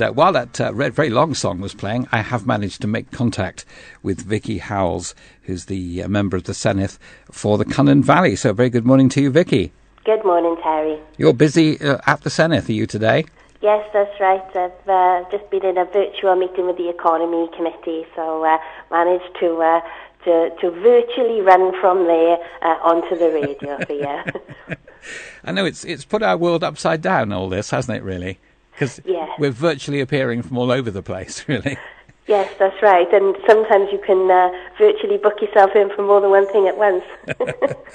Uh, while that uh, very long song was playing, I have managed to make contact with Vikki Howells, who's the uh, member of the Senedd for the Cynon Valley. So, very good morning to you, Vikki. Good morning, Terry. You're busy uh, at the Senedd, are you today? Yes, that's right. I've uh, just been in a virtual meeting with the Economy Committee, so uh, managed to, uh, to to virtually run from there uh, onto the radio for you. I know it's it's put our world upside down. All this, hasn't it? Really, because yes. we're virtually appearing from all over the place. Really. Yes, that's right. And sometimes you can uh, virtually book yourself in for more than one thing at once.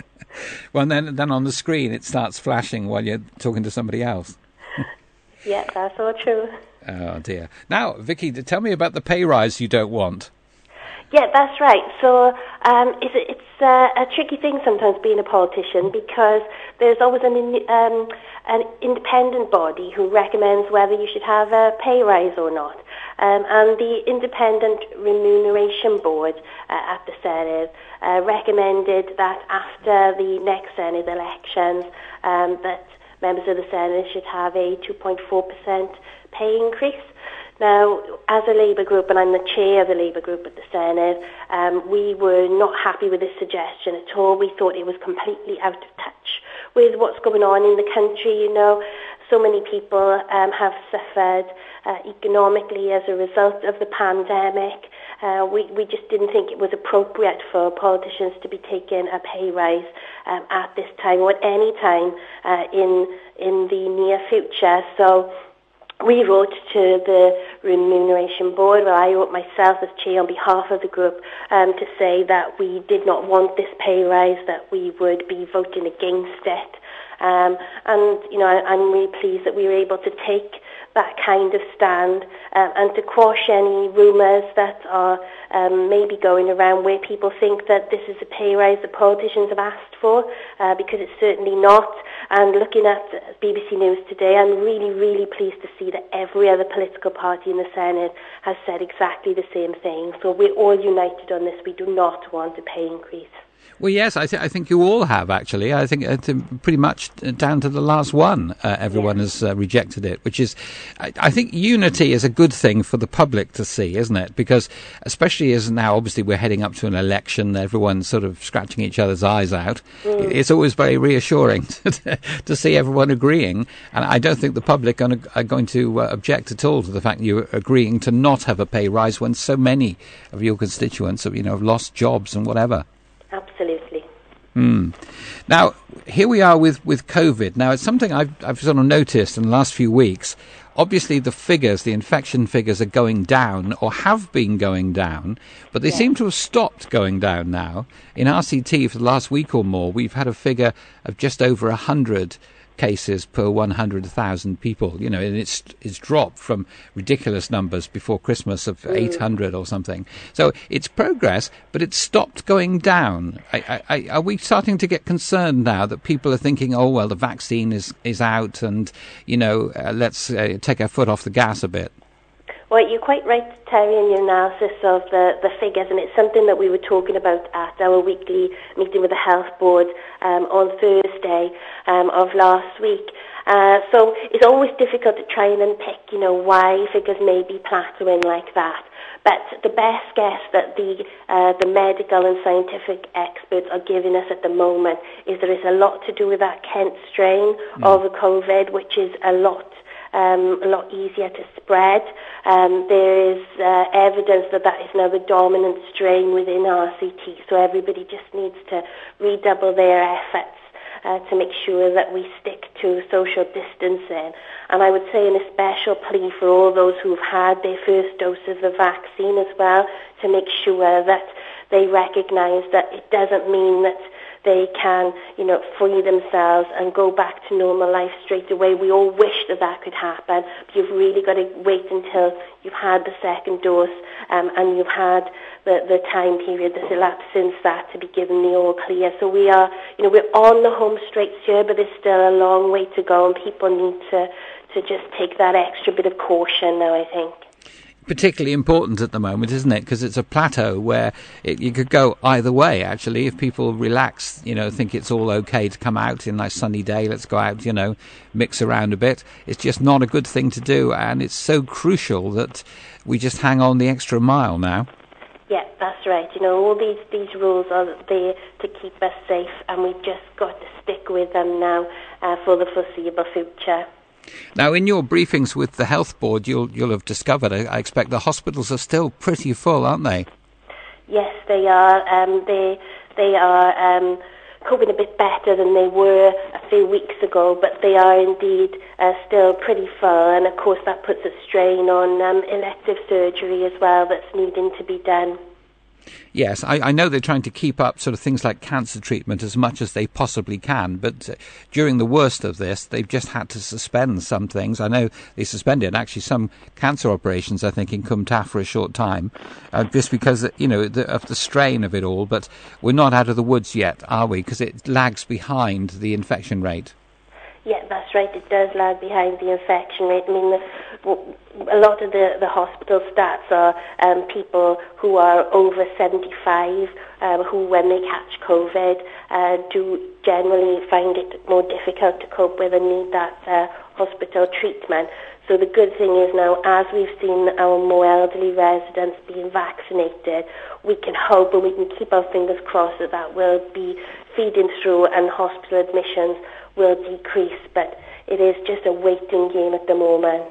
well, then then on the screen it starts flashing while you're talking to somebody else. yeah, that's all true. Oh dear. Now, Vikki, tell me about the pay rise you don't want. Yeah, that's right. So um, it's, it's uh, a tricky thing sometimes being a politician because there's always an, um, an independent body who recommends whether you should have a pay rise or not. Um, and the Independent Remuneration Board uh, at the Senedd uh, recommended that after the next Senedd elections um, that members of the Senedd should have a 2.4% pay increase. Now, as a Labour group, and I'm the chair of the Labour group at the Senedd, um, we were not happy with this suggestion at all. We thought it was completely out of touch with what's going on in the country. You know, so many people um, have suffered uh, economically as a result of the pandemic. Uh, we, we just didn't think it was appropriate for politicians to be taking a pay rise um, at this time or at any time uh, in in the near future. So we wrote to the remuneration board, well I wrote myself as chair on behalf of the group um, to say that we did not want this pay rise, that we would be voting against it. Um, and, you know, I, I'm really pleased that we were able to take that kind of stand um, and to quash any rumours that are um, maybe going around where people think that this is a pay rise the politicians have asked for uh, because it's certainly not. And looking at BBC News today, I'm really, really pleased to see that every other political party in the Senedd has said exactly the same thing. So we're all united on this. We do not want a pay increase. Well, yes, I, th- I, think you all have actually. I think uh, pretty much down to the last one, uh, everyone yeah. has uh, rejected it, which is, I, I, think unity is a good thing for the public to see, isn't it? Because especially as now, obviously, we're heading up to an election, everyone's sort of scratching each other's eyes out. Mm. It's always very reassuring to, to, see everyone agreeing, and I don't think the public are, are going to uh, object at all to the fact you're agreeing to not have a pay rise when so many of your constituents have, you know, have lost jobs and whatever. Absolutely. Mm. Now, here we are with, with COVID. Now, it's something I've, I've sort of noticed in the last few weeks. Obviously, the figures, the infection figures, are going down or have been going down, but they yeah. seem to have stopped going down now. In RCT, for the last week or more, we've had a figure of just over 100 cases per 100,000 people. You know, and it's it's dropped from ridiculous numbers before Christmas of mm. 800 or something. So it's progress, but it's stopped going down. I, I, are we starting to get concerned now that people are thinking, oh well, the vaccine is is out, and you know, uh, let's uh, take our foot off the gas a bit. Well, you're quite right, Terry, in your analysis of the, the figures, and it's something that we were talking about at our weekly meeting with the Health Board um, on Thursday um, of last week. Uh, so it's always difficult to try and unpick, you know, why figures may be plateauing like that. But the best guess that the uh, the medical and scientific experts are giving us at the moment is there is a lot to do with that Kent strain mm. of the COVID, which is a lot um, a lot easier to spread. Um, there is uh, evidence that that is now the dominant strain within RCT, so everybody just needs to redouble their efforts uh, to make sure that we stick to social distancing. And I would say an special plea for all those who've had their first dose of the vaccine as well to make sure that they recognise that it doesn't mean that they can, you know, free themselves and go back to normal life straight away. We all wish that that could happen, but you've really got to wait until you've had the second dose um, and you've had the, the time period that's elapsed since that to be given the all clear. So we are, you know, we're on the home straight here, but there's still a long way to go, and people need to to just take that extra bit of caution now. I think. Particularly important at the moment, isn't it? Because it's a plateau where it, you could go either way. Actually, if people relax, you know, think it's all okay to come out in a nice sunny day, let's go out, you know, mix around a bit. It's just not a good thing to do, and it's so crucial that we just hang on the extra mile now. Yeah, that's right. You know, all these these rules are there to keep us safe, and we've just got to stick with them now uh, for the foreseeable future. Now, in your briefings with the health board, you'll you'll have discovered. I, expect the hospitals are still pretty full, aren't they? Yes, they are. Um, they they are um, coping a bit better than they were a few weeks ago, but they are indeed uh, still pretty full. And of course, that puts a strain on um, elective surgery as well that's needing to be done. Yes, I, I, know they're trying to keep up sort of things like cancer treatment as much as they possibly can, but uh, during the worst of this, they've just had to suspend some things. I know they suspended actually some cancer operations, I think, in Cwm Taf for a short time, uh, just because, uh, you know, the, of the strain of it all. But we're not out of the woods yet, are we? Because it lags behind the infection rate. Yeah, that's right. It does lag behind the infection rate. I mean, the, a lot of the, the hospital stats are um, people who are over 75 um, who, when they catch COVID, uh, do generally find it more difficult to cope with and need that uh, hospital treatment. So the good thing is now, as we've seen our more elderly residents being vaccinated, we can hope and we can keep our fingers crossed that that will be feeding through and hospital admissions will decrease, but it is just a waiting game at the moment.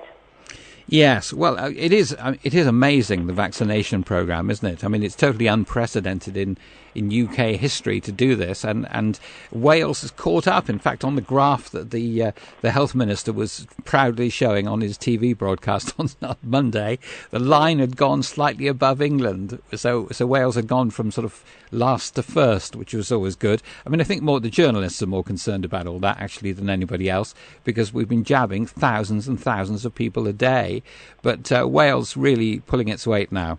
Yes, well, uh, it is. Uh, it is amazing the vaccination program, isn't it? I mean, it's totally unprecedented in in UK history to do this, and, and Wales has caught up. In fact, on the graph that the uh, the health minister was proudly showing on his TV broadcast on Monday, the line had gone slightly above England. So so Wales had gone from sort of last to first, which was always good. I mean, I think more the journalists are more concerned about all that actually than anybody else because we've been jabbing thousands and thousands of people a day, but uh, Wales really pulling its weight now.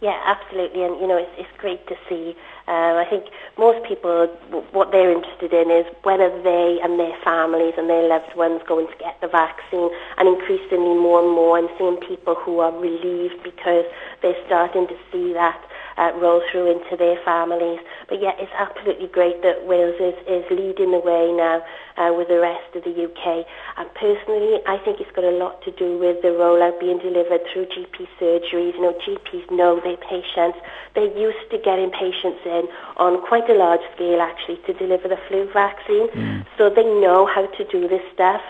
Yeah, absolutely, and you know it's, it's great to see um, I think most people, what they're interested in is when are they and their families and their loved ones going to get the vaccine. And increasingly more and more, I'm seeing people who are relieved because they're starting to see that uh, roll through into their families. But yeah, it's absolutely great that Wales is, is leading the way now uh, with the rest of the UK. And personally, I think it's got a lot to do with the rollout being delivered through GP surgeries. You know, GPs know their patients. They're used to getting patients in on quite a large scale, actually, to deliver the flu vaccine. Mm. So they know how to do this stuff.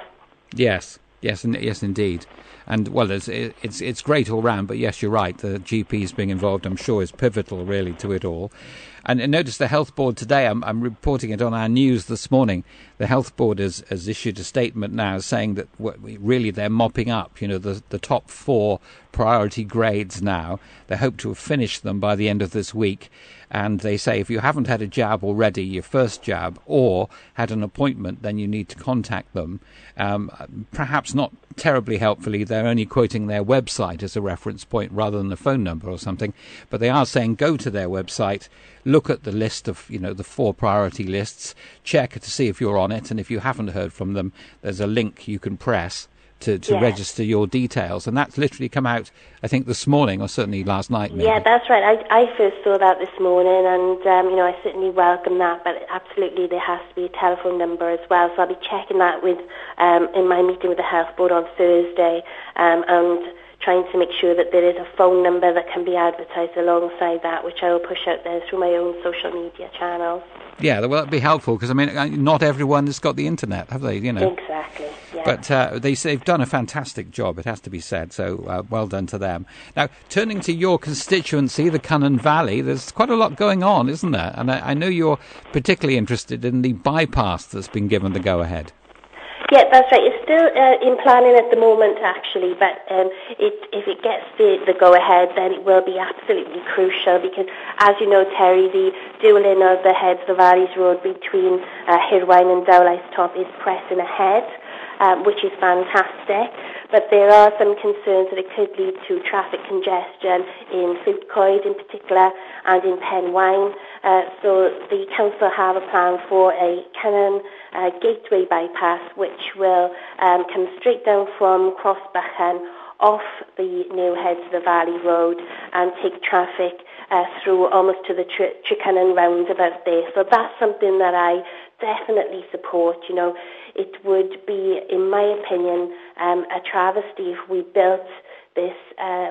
Yes. Yes, yes, indeed. And well, it's it's it's great all round. But yes, you're right. The GPs being involved, I'm sure, is pivotal really to it all. And, notice the health board today. I'm, I'm reporting it on our news this morning. The health board has, has issued a statement now saying that really they're mopping up. You know, the the top four priority grades now. They hope to have finished them by the end of this week and they say if you haven't had a jab already, your first jab, or had an appointment, then you need to contact them. Um, perhaps not terribly helpfully, they're only quoting their website as a reference point rather than a phone number or something, but they are saying go to their website, look at the list of, you know, the four priority lists, check to see if you're on it, and if you haven't heard from them, there's a link you can press to, to register your details. And that's literally come out, I think, this morning or certainly last night. Maybe. Yeah, that's right. I, I first saw that this morning and, um, you know, I certainly welcome that. But absolutely there has to be a telephone number as well. So I'll be checking that with um, in my meeting with the health board on Thursday. Um, and trying to make sure that there is a phone number that can be advertised alongside that, which I will push out there through my own social media channels. Yeah, well, that'd be helpful because I mean, uh, not everyone has got the internet, have they? You know. Exactly. But uh, they, they've done a fantastic job. It has to be said. So uh, well done to them. Now, turning to your constituency, the Cynon Valley, there's quite a lot going on, isn't there? And I, I know you're particularly interested in the bypass that's been given the go-ahead. Yeah, that's right. It's still uh, in planning at the moment, actually, but um, it, if it gets the, the go-ahead, then it will be absolutely crucial because, as you know, Terry, the dualling of the Heads of the Valleys Road between uh, and Dowlais Top is pressing ahead, um, which is fantastic. But there are some concerns that it could lead to traffic congestion in Llwt in particular and in Penywaun. Uh, so the council have a plan for a Cynon gateway bypass which will um, come straight down from Crossbachan off the new heads of the Valley Road and take traffic uh, through almost to the Tr- roundabout there. So that's something that I definitely support. You know, it would be, in my opinion, um, a travesty if we built this uh,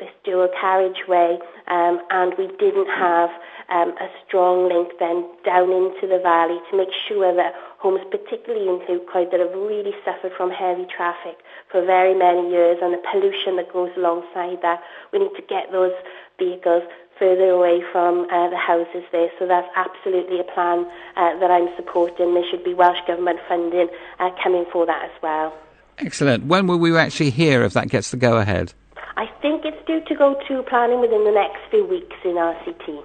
this dual carriageway um, and we didn't have um, a strong link then down into the valley to make sure that homes, particularly in Clwyd, that have really suffered from heavy traffic for very many years and the pollution that goes alongside that, we need to get those vehicles further away from uh, the houses there. So that's absolutely a plan uh, that I'm supporting. There should be Welsh Government funding uh, coming for that as well. Excellent. When will we actually hear if that gets the go ahead? I think it's due to go to planning within the next few weeks in RCT.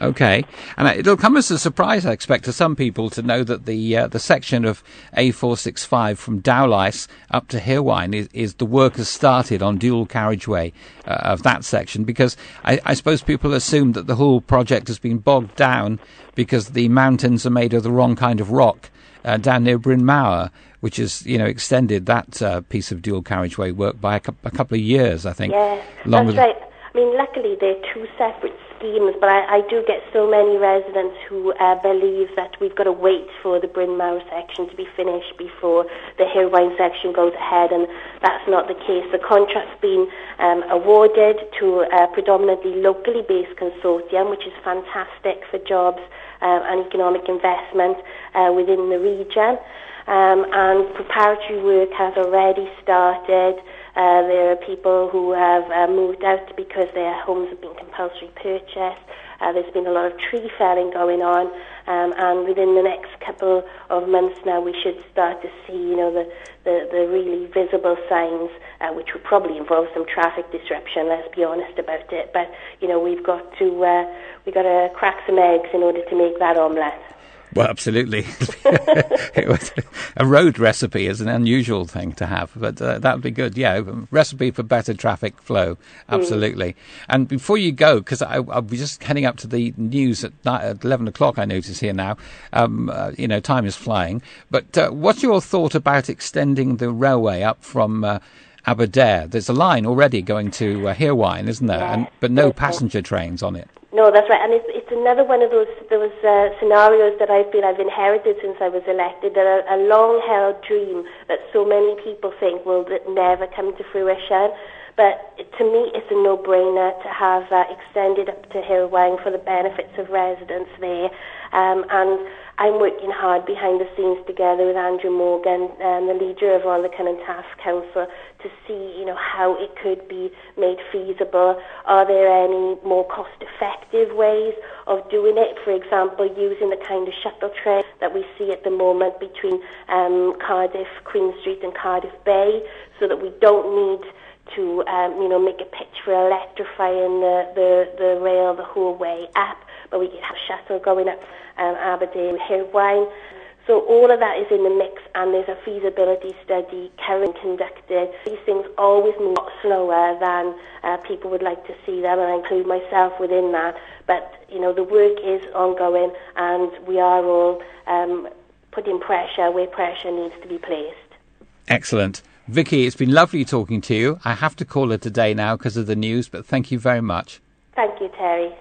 Okay, and it'll come as a surprise, I expect, to some people to know that the uh, the section of A465 from Dowlais up to Hirwaun is, is the work has started on dual carriageway uh, of that section because I, I, suppose people assume that the whole project has been bogged down because the mountains are made of the wrong kind of rock uh, down near Brynmawr, which has you know extended that uh, piece of dual carriageway work by a, cu- a, couple of years, I think. Yeah, that's right. I mean, luckily they're two separate schemes, but I, I do get so many residents who uh, believe that we've got to wait for the Brynmawr section to be finished before the Hirwaun section goes ahead, and that's not the case. The contract's been um, awarded to a predominantly locally based consortium, which is fantastic for jobs uh, and economic investment uh, within the region. Um, and preparatory work has already started. Uh, there are people who have uh, moved out because their homes have been compulsory purchased. Uh, there's been a lot of tree felling going on, um, and within the next couple of months now, we should start to see, you know, the, the, the really visible signs, uh, which will probably involve some traffic disruption. Let's be honest about it. But you know, we've got to uh, we've got to crack some eggs in order to make that omelette. Well, absolutely. a road recipe is an unusual thing to have, but uh, that would be good. Yeah, recipe for better traffic flow. Absolutely. Mm. And before you go, because I'll be just heading up to the news at, at 11 o'clock, I notice here now. Um, uh, you know, time is flying. But uh, what's your thought about extending the railway up from uh, Aberdare? There's a line already going to uh, Hirwaun, isn't there? And, but no passenger trains on it. No, that's right, and it's it's another one of those those uh, scenarios that I feel I've inherited since I was elected. That a, a long-held dream that so many people think will never come to fruition. But to me, it's a no-brainer to have uh, extended up to Hirwaun for the benefits of residents there. Um, and I'm working hard behind the scenes together with Andrew Morgan, um, the leader of Rhondda Cynon Taf Council, to see, you know, how it could be made feasible. Are there any more cost-effective ways of doing it? For example, using the kind of shuttle train that we see at the moment between um, Cardiff, Queen Street, and Cardiff Bay, so that we don't need to, um, you know, make a pitch for electrifying the, the, the rail the whole way up, but we could have shuttle going up um, Aberdare, Hirwaun. So all of that is in the mix, and there's a feasibility study currently conducted. These things always move a lot slower than uh, people would like to see them, and I include myself within that. But you know, the work is ongoing, and we are all um, putting pressure where pressure needs to be placed. Excellent. Vikki, it's been lovely talking to you. I have to call it a day now because of the news, but thank you very much. Thank you, Terry.